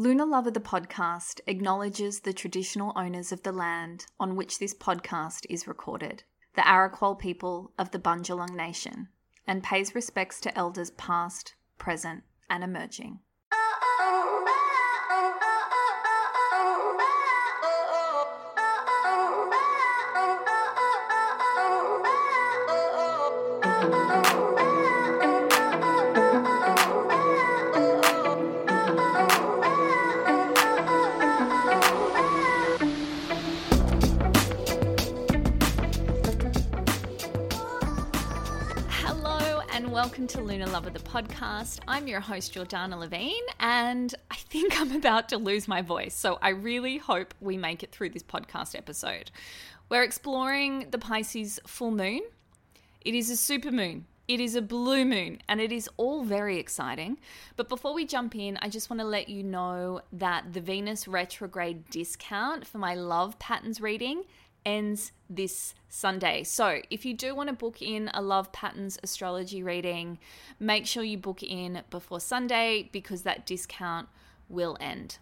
Lunar Lover the podcast acknowledges the traditional owners of the land on which this podcast is recorded, the Arakwal people of the Bundjalung Nation, and pays respects to elders past, present, and emerging. To Lunar Lover the podcast. I'm your host Jordanna Levin and I think I'm about to lose my voice. So I really hope we make it through this podcast episode. We're exploring the Pisces full moon. It is a super moon. It is a blue moon and it is all very exciting. But before we jump in, I just want to let you know that the Venus retrograde discount for my love patterns reading ends this Sunday. So, if you do want to book in a Love Patterns astrology reading, make sure you book in before Sunday because that discount will end.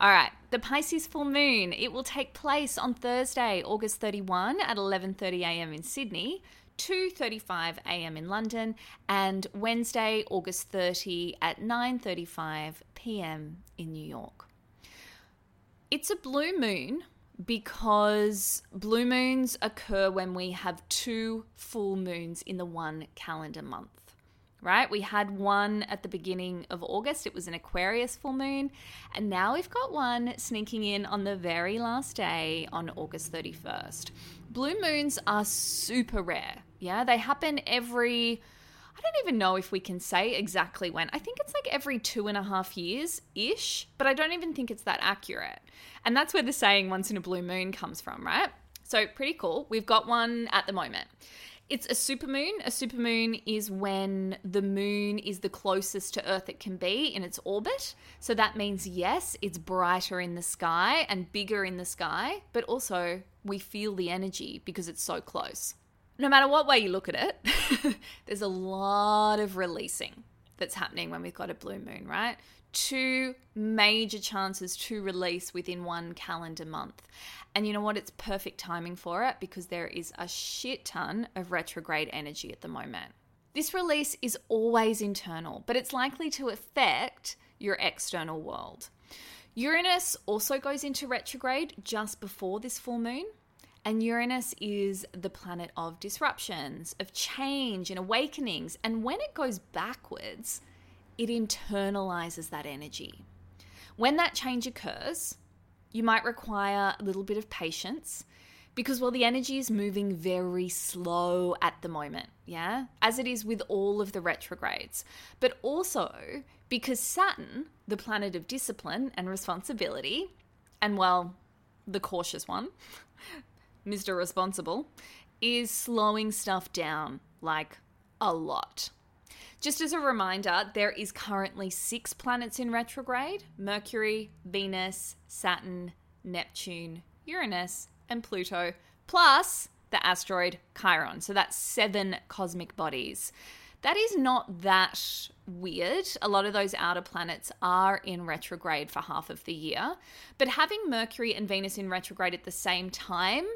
All right, the Pisces full moon, it will take place on Thursday, August 31 at 11:30 a.m. in Sydney. 2:35 a.m. in London and Wednesday August 30 at 9:35 p.m. in New York. It's a blue moon because blue moons occur when we have two full moons in the one calendar month. Right? We had one at the beginning of August. It was an Aquarius full moon. And now we've got one sneaking in on the very last day on August 31st. Blue moons are super rare. Yeah, they happen every I don't even know if we can say exactly when. I think it's like every two and a half years ish, but I don't even think it's that accurate. And that's where the saying once in a blue moon comes from, right? So, pretty cool. We've got one at the moment. It's a supermoon. A supermoon is when the moon is the closest to Earth it can be in its orbit. So that means, yes, it's brighter in the sky and bigger in the sky, but also we feel the energy because it's so close no matter what way you look at it, there's a lot of releasing that's happening when we've got a blue moon, right? Two major chances to release within one calendar month. And you know what? It's perfect timing for it because there is a shit ton of retrograde energy at the moment. This release is always internal, but it's likely to affect your external world. Uranus also goes into retrograde just before this full moon. And Uranus is the planet of disruptions, of change and awakenings. And when it goes backwards, it internalizes that energy. When that change occurs, you might require a little bit of patience because, well, the energy is moving very slow at the moment, yeah, as it is with all of the retrogrades. But also because Saturn, the planet of discipline and responsibility, and well, the cautious one, Mr. Responsible, is slowing stuff down like a lot. Just as a reminder, there is currently six planets in retrograde Mercury, Venus, Saturn, Neptune, Uranus, and Pluto, plus the asteroid Chiron. So that's seven cosmic bodies. That is not that weird. A lot of those outer planets are in retrograde for half of the year. But having Mercury and Venus in retrograde at the same time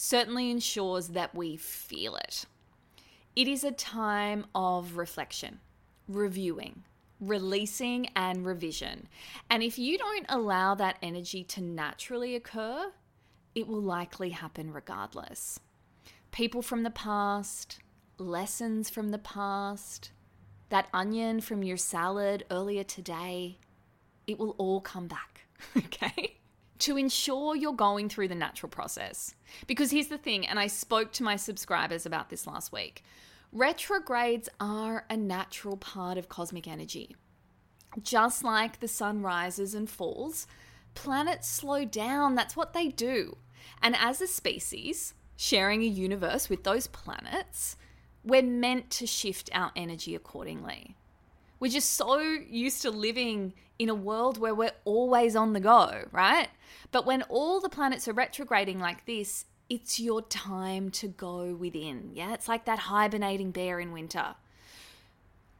certainly ensures that we feel it. It is a time of reflection, reviewing, releasing, and revision. And if you don't allow that energy to naturally occur, it will likely happen regardless. People from the past, lessons from the past, that onion from your salad earlier today, it will all come back, okay? To ensure you're going through the natural process. Because here's the thing, and I spoke to my subscribers about this last week retrogrades are a natural part of cosmic energy. Just like the sun rises and falls, planets slow down. That's what they do. And as a species, sharing a universe with those planets, we're meant to shift our energy accordingly. We're just so used to living in a world where we're always on the go, right? But when all the planets are retrograding like this, it's your time to go within. Yeah, it's like that hibernating bear in winter.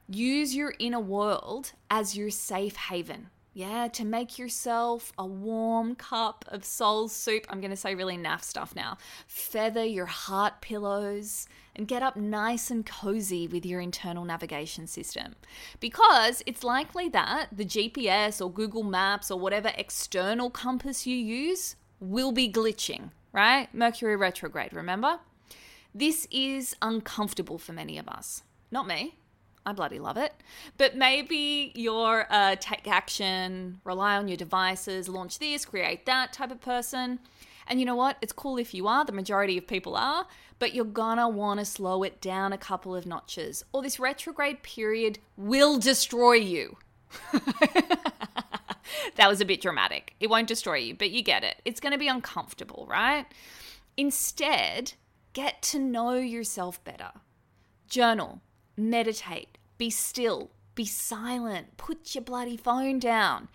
Use your inner world as your safe haven. Yeah, to make yourself a warm cup of soul soup. I'm going to say really naff stuff now. Feather your heart pillows and get up nice and cozy with your internal navigation system. Because it's likely that the GPS or Google Maps or whatever external compass you use will be glitching, right? Mercury retrograde, remember? This is uncomfortable for many of us. Not me. I bloody love it. But maybe you're a take action, rely on your devices, launch this, create that type of person. And you know what? It's cool if you are, the majority of people are, but you're gonna wanna slow it down a couple of notches, or this retrograde period will destroy you. that was a bit dramatic. It won't destroy you, but you get it. It's gonna be uncomfortable, right? Instead, get to know yourself better. Journal, meditate, be still, be silent, put your bloody phone down.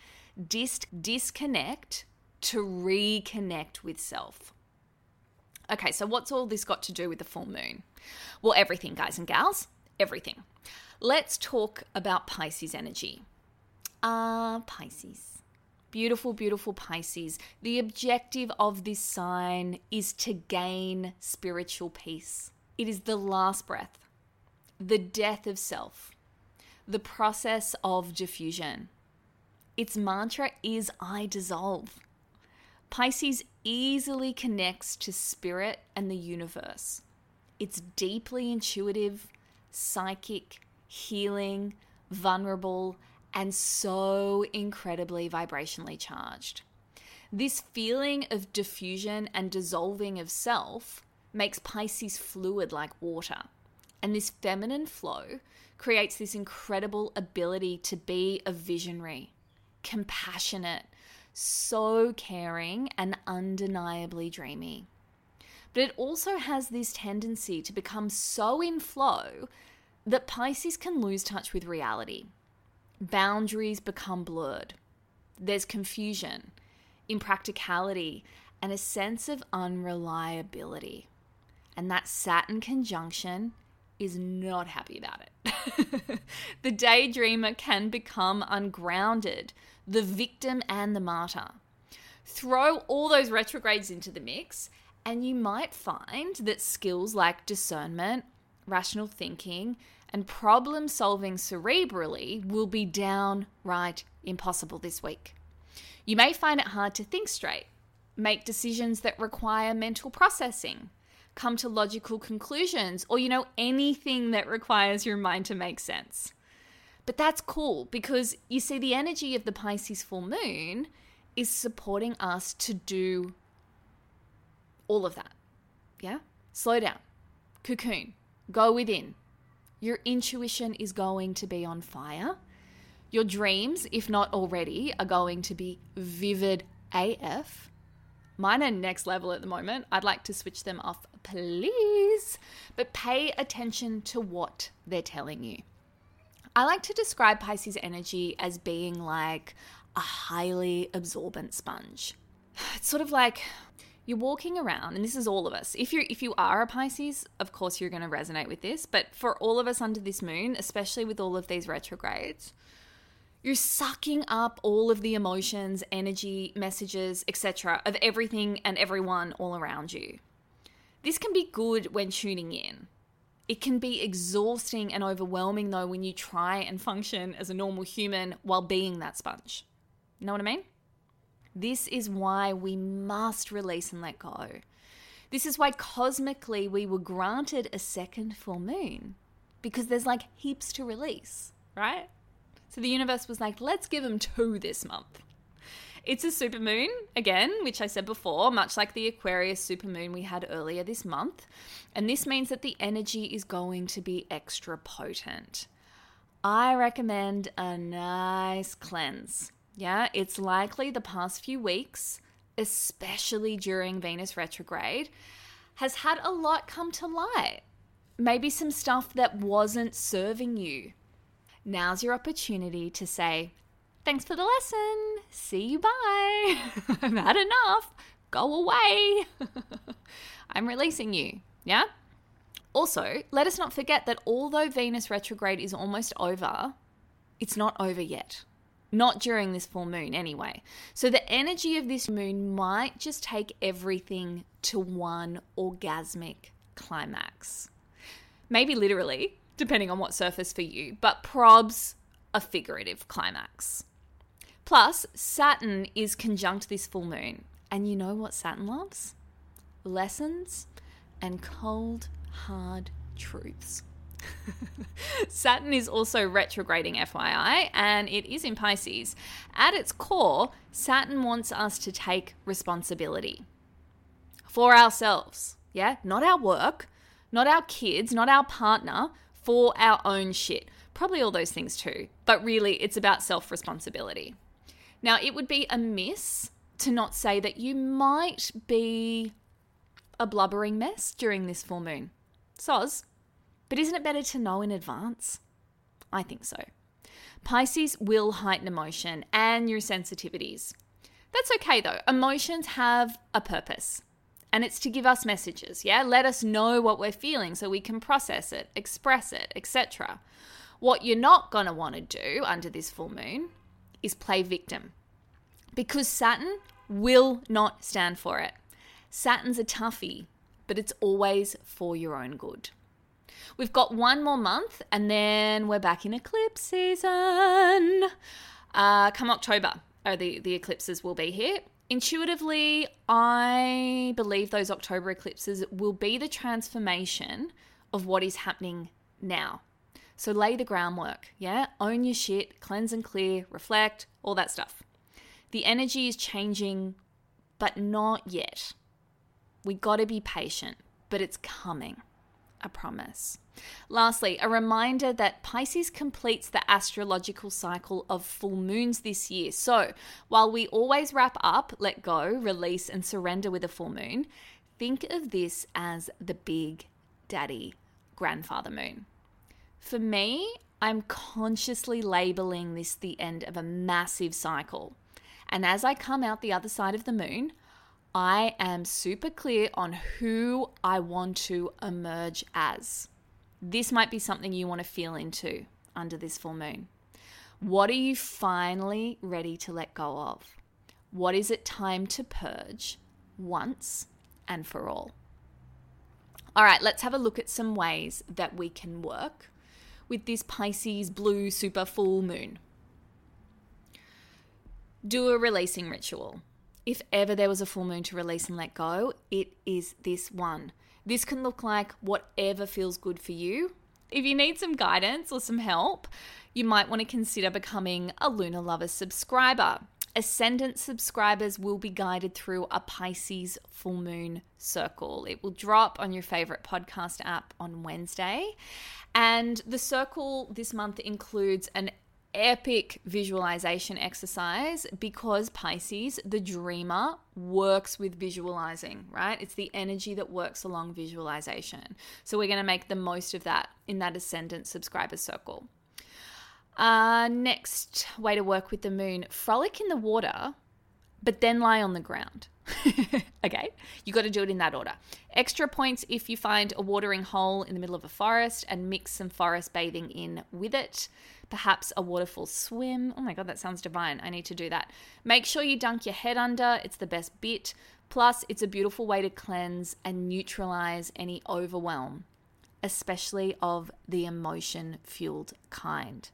Dis- disconnect to reconnect with self. Okay, so what's all this got to do with the full moon? Well, everything, guys and gals, everything. Let's talk about Pisces energy. Ah, uh, Pisces. Beautiful, beautiful Pisces. The objective of this sign is to gain spiritual peace. It is the last breath, the death of self, the process of diffusion. Its mantra is I dissolve. Pisces easily connects to spirit and the universe. It's deeply intuitive, psychic, healing, vulnerable, and so incredibly vibrationally charged. This feeling of diffusion and dissolving of self makes Pisces fluid like water. And this feminine flow creates this incredible ability to be a visionary, compassionate, so caring, and undeniably dreamy. But it also has this tendency to become so in flow that Pisces can lose touch with reality. Boundaries become blurred. There's confusion, impracticality, and a sense of unreliability. And that Saturn conjunction is not happy about it. the daydreamer can become ungrounded, the victim and the martyr. Throw all those retrogrades into the mix, and you might find that skills like discernment, rational thinking, and problem solving cerebrally will be downright impossible this week. You may find it hard to think straight, make decisions that require mental processing, come to logical conclusions or, you know, anything that requires your mind to make sense. But that's cool because you see, the energy of the Pisces full moon is supporting us to do all of that. Yeah? Slow down, cocoon, go within. Your intuition is going to be on fire. Your dreams, if not already, are going to be vivid AF. Mine are next level at the moment. I'd like to switch them off, please. But pay attention to what they're telling you. I like to describe Pisces energy as being like a highly absorbent sponge. It's sort of like you're walking around and this is all of us. If you if you are a Pisces, of course you're going to resonate with this, but for all of us under this moon, especially with all of these retrogrades, you're sucking up all of the emotions, energy, messages, etc., of everything and everyone all around you. This can be good when tuning in. It can be exhausting and overwhelming, though, when you try and function as a normal human while being that sponge. You know what I mean? This is why we must release and let go. This is why cosmically we were granted a second full moon because there's like heaps to release, right? So the universe was like, let's give them two this month. It's a supermoon, again, which I said before, much like the Aquarius supermoon we had earlier this month. And this means that the energy is going to be extra potent. I recommend a nice cleanse. Yeah, it's likely the past few weeks, especially during Venus retrograde, has had a lot come to light. Maybe some stuff that wasn't serving you. Now's your opportunity to say, Thanks for the lesson. See you bye. I've had enough. Go away. I'm releasing you. Yeah? Also, let us not forget that although Venus retrograde is almost over, it's not over yet. Not during this full moon, anyway. So the energy of this moon might just take everything to one orgasmic climax. Maybe literally, depending on what surface for you, but probs a figurative climax. Plus, Saturn is conjunct this full moon. And you know what Saturn loves? Lessons and cold, hard truths. Saturn is also retrograding, FYI, and it is in Pisces. At its core, Saturn wants us to take responsibility for ourselves. Yeah, not our work, not our kids, not our partner, for our own shit. Probably all those things too, but really it's about self responsibility. Now, it would be amiss to not say that you might be a blubbering mess during this full moon. Soz. But isn't it better to know in advance? I think so. Pisces will heighten emotion and your sensitivities. That's okay though. Emotions have a purpose. And it's to give us messages, yeah? Let us know what we're feeling so we can process it, express it, etc. What you're not going to want to do under this full moon is play victim. Because Saturn will not stand for it. Saturn's a toughie, but it's always for your own good. We've got one more month and then we're back in eclipse season. Uh, come October, oh, the, the eclipses will be here. Intuitively, I believe those October eclipses will be the transformation of what is happening now. So lay the groundwork, yeah? Own your shit, cleanse and clear, reflect, all that stuff. The energy is changing, but not yet. We got to be patient, but it's coming. I promise. Lastly, a reminder that Pisces completes the astrological cycle of full moons this year. So, while we always wrap up, let go, release, and surrender with a full moon, think of this as the big daddy grandfather moon. For me, I'm consciously labeling this the end of a massive cycle. And as I come out the other side of the moon, I am super clear on who I want to emerge as. This might be something you want to feel into under this full moon. What are you finally ready to let go of? What is it time to purge once and for all? All right, let's have a look at some ways that we can work with this Pisces blue super full moon. Do a releasing ritual if ever there was a full moon to release and let go, it is this one. This can look like whatever feels good for you. If you need some guidance or some help, you might want to consider becoming a Lunar Lover subscriber. Ascendant subscribers will be guided through a Pisces full moon circle. It will drop on your favorite podcast app on Wednesday. And the circle this month includes an epic visualization exercise because Pisces, the dreamer, works with visualizing, right? It's the energy that works along visualization. So we're going to make the most of that in that ascendant subscriber circle. Uh, next way to work with the moon frolic in the water, but then lie on the ground. okay, you got to do it in that order. Extra points if you find a watering hole in the middle of a forest and mix some forest bathing in with it perhaps a waterfall swim. Oh my God, that sounds divine. I need to do that. Make sure you dunk your head under, it's the best bit. Plus, it's a beautiful way to cleanse and neutralize any overwhelm, especially of the emotion fueled kind.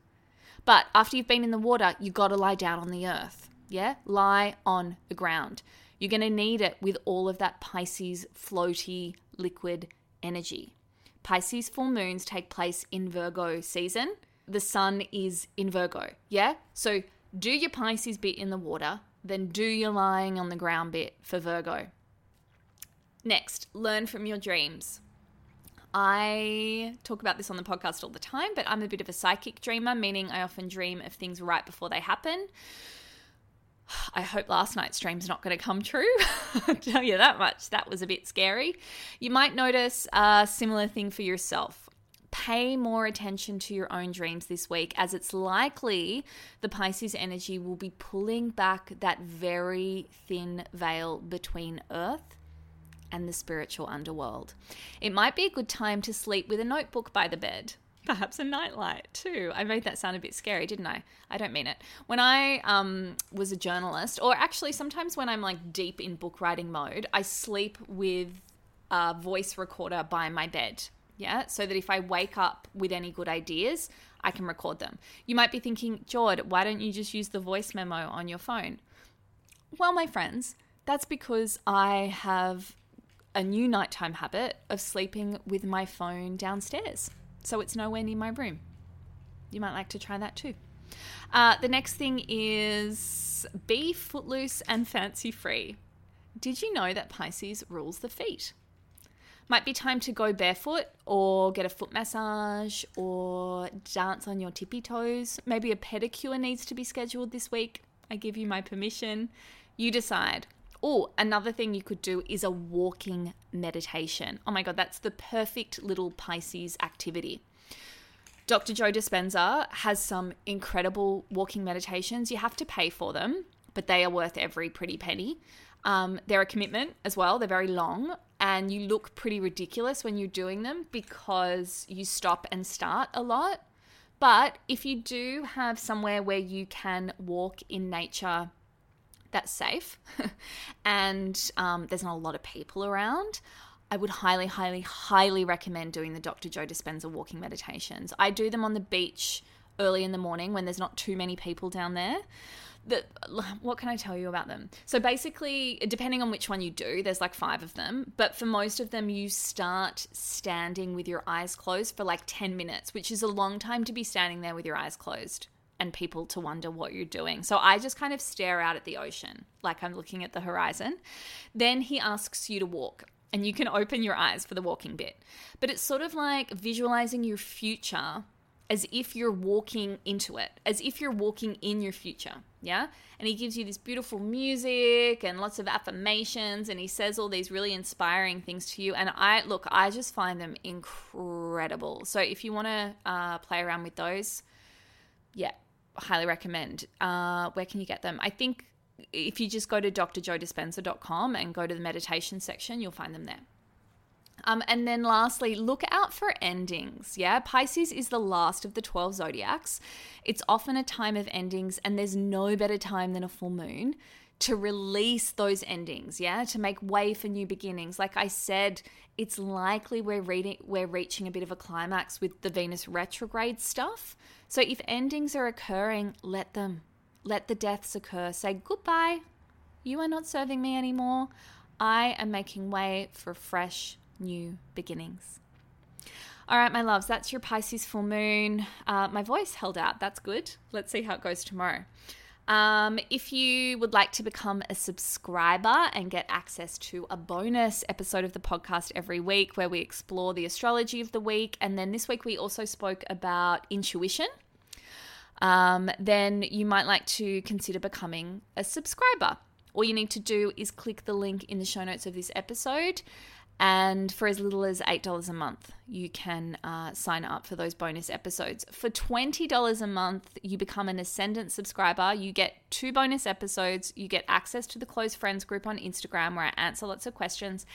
But after you've been in the water, you got to lie down on the earth. Yeah? Lie on the ground. You're going to need it with all of that Pisces floaty liquid energy. Pisces full moons take place in Virgo season the sun is in Virgo. Yeah? So do your Pisces bit in the water, then do your lying on the ground bit for Virgo. Next, learn from your dreams. I talk about this on the podcast all the time, but I'm a bit of a psychic dreamer, meaning I often dream of things right before they happen. I hope last night's dream's not going to come true. I'll tell you that much. That was a bit scary. You might notice a similar thing for yourself. Pay more attention to your own dreams this week, as it's likely the Pisces energy will be pulling back that very thin veil between Earth and the spiritual underworld. It might be a good time to sleep with a notebook by the bed. Perhaps a nightlight too. I made that sound a bit scary, didn't I? I don't mean it. When I um, was a journalist, or actually sometimes when I'm like deep in book writing mode, I sleep with a voice recorder by my bed. Yeah, so that if I wake up with any good ideas, I can record them. You might be thinking, Jord, why don't you just use the voice memo on your phone? Well, my friends, that's because I have a new nighttime habit of sleeping with my phone downstairs. So it's nowhere near my room. You might like to try that too. Uh, the next thing is be footloose and fancy free. Did you know that Pisces rules the feet? Might be time to go barefoot or get a foot massage or dance on your tippy toes. Maybe a pedicure needs to be scheduled this week. I give you my permission. You decide. Oh, another thing you could do is a walking meditation. Oh my God, that's the perfect little Pisces activity. Dr. Joe Dispenza has some incredible walking meditations. You have to pay for them, but they are worth every pretty penny. Um, they're a commitment as well, they're very long, and you look pretty ridiculous when you're doing them because you stop and start a lot. But if you do have somewhere where you can walk in nature that's safe and um, there's not a lot of people around, I would highly, highly, highly recommend doing the Dr. Joe Dispenza walking meditations. I do them on the beach early in the morning when there's not too many people down there. The, what can I tell you about them? So basically, depending on which one you do, there's like five of them. But for most of them, you start standing with your eyes closed for like 10 minutes, which is a long time to be standing there with your eyes closed and people to wonder what you're doing. So I just kind of stare out at the ocean, like I'm looking at the horizon. Then he asks you to walk, and you can open your eyes for the walking bit. But it's sort of like visualizing your future as if you're walking into it, as if you're walking in your future. Yeah. And he gives you this beautiful music and lots of affirmations, and he says all these really inspiring things to you. And I look, I just find them incredible. So if you want to uh, play around with those, yeah, highly recommend. Uh, where can you get them? I think if you just go to drjoedispenza.com and go to the meditation section, you'll find them there. Um, and then lastly, look out for endings. Yeah, Pisces is the last of the 12 zodiacs. It's often a time of endings, and there's no better time than a full moon to release those endings, yeah, to make way for new beginnings. Like I said, it's likely we're reading we're reaching a bit of a climax with the Venus retrograde stuff. So if endings are occurring, let them. Let the deaths occur. Say goodbye. You are not serving me anymore. I am making way for fresh new beginnings. All right, my loves, that's your Pisces full moon. Uh, my voice held out. That's good. Let's see how it goes tomorrow. Um, if you would like to become a subscriber and get access to a bonus episode of the podcast every week where we explore the astrology of the week, and then this week we also spoke about intuition, um, then you might like to consider becoming a subscriber. All you need to do is click the link in the show notes of this episode and for as little as $8 a month, you can uh, sign up for those bonus episodes. For $20 a month, you become an Ascendant subscriber. You get two bonus episodes. You get access to the close friends group on Instagram where I answer lots of questions.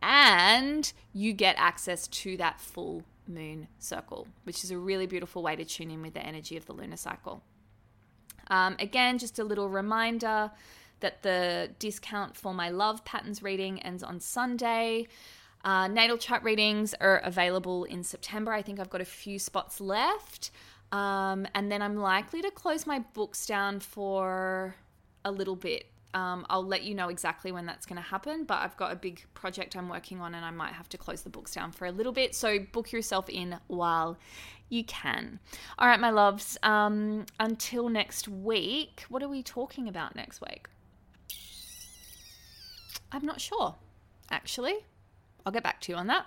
And you get access to that full moon circle, which is a really beautiful way to tune in with the energy of the lunar cycle. Um, again, just a little reminder that the discount for my love patterns reading ends on Sunday. Uh, natal chart readings are available in September. I think I've got a few spots left. Um, and then I'm likely to close my books down for a little bit. Um, I'll let you know exactly when that's going to happen, but I've got a big project I'm working on and I might have to close the books down for a little bit. So book yourself in while you can. All right, my loves. Um, until next week, what are we talking about next week? I'm not sure, actually. I'll get back to you on that.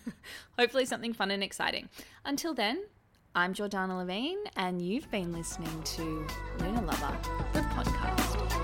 Hopefully, something fun and exciting. Until then, I'm Jordanna Levin, and you've been listening to Lunar Lover, the podcast.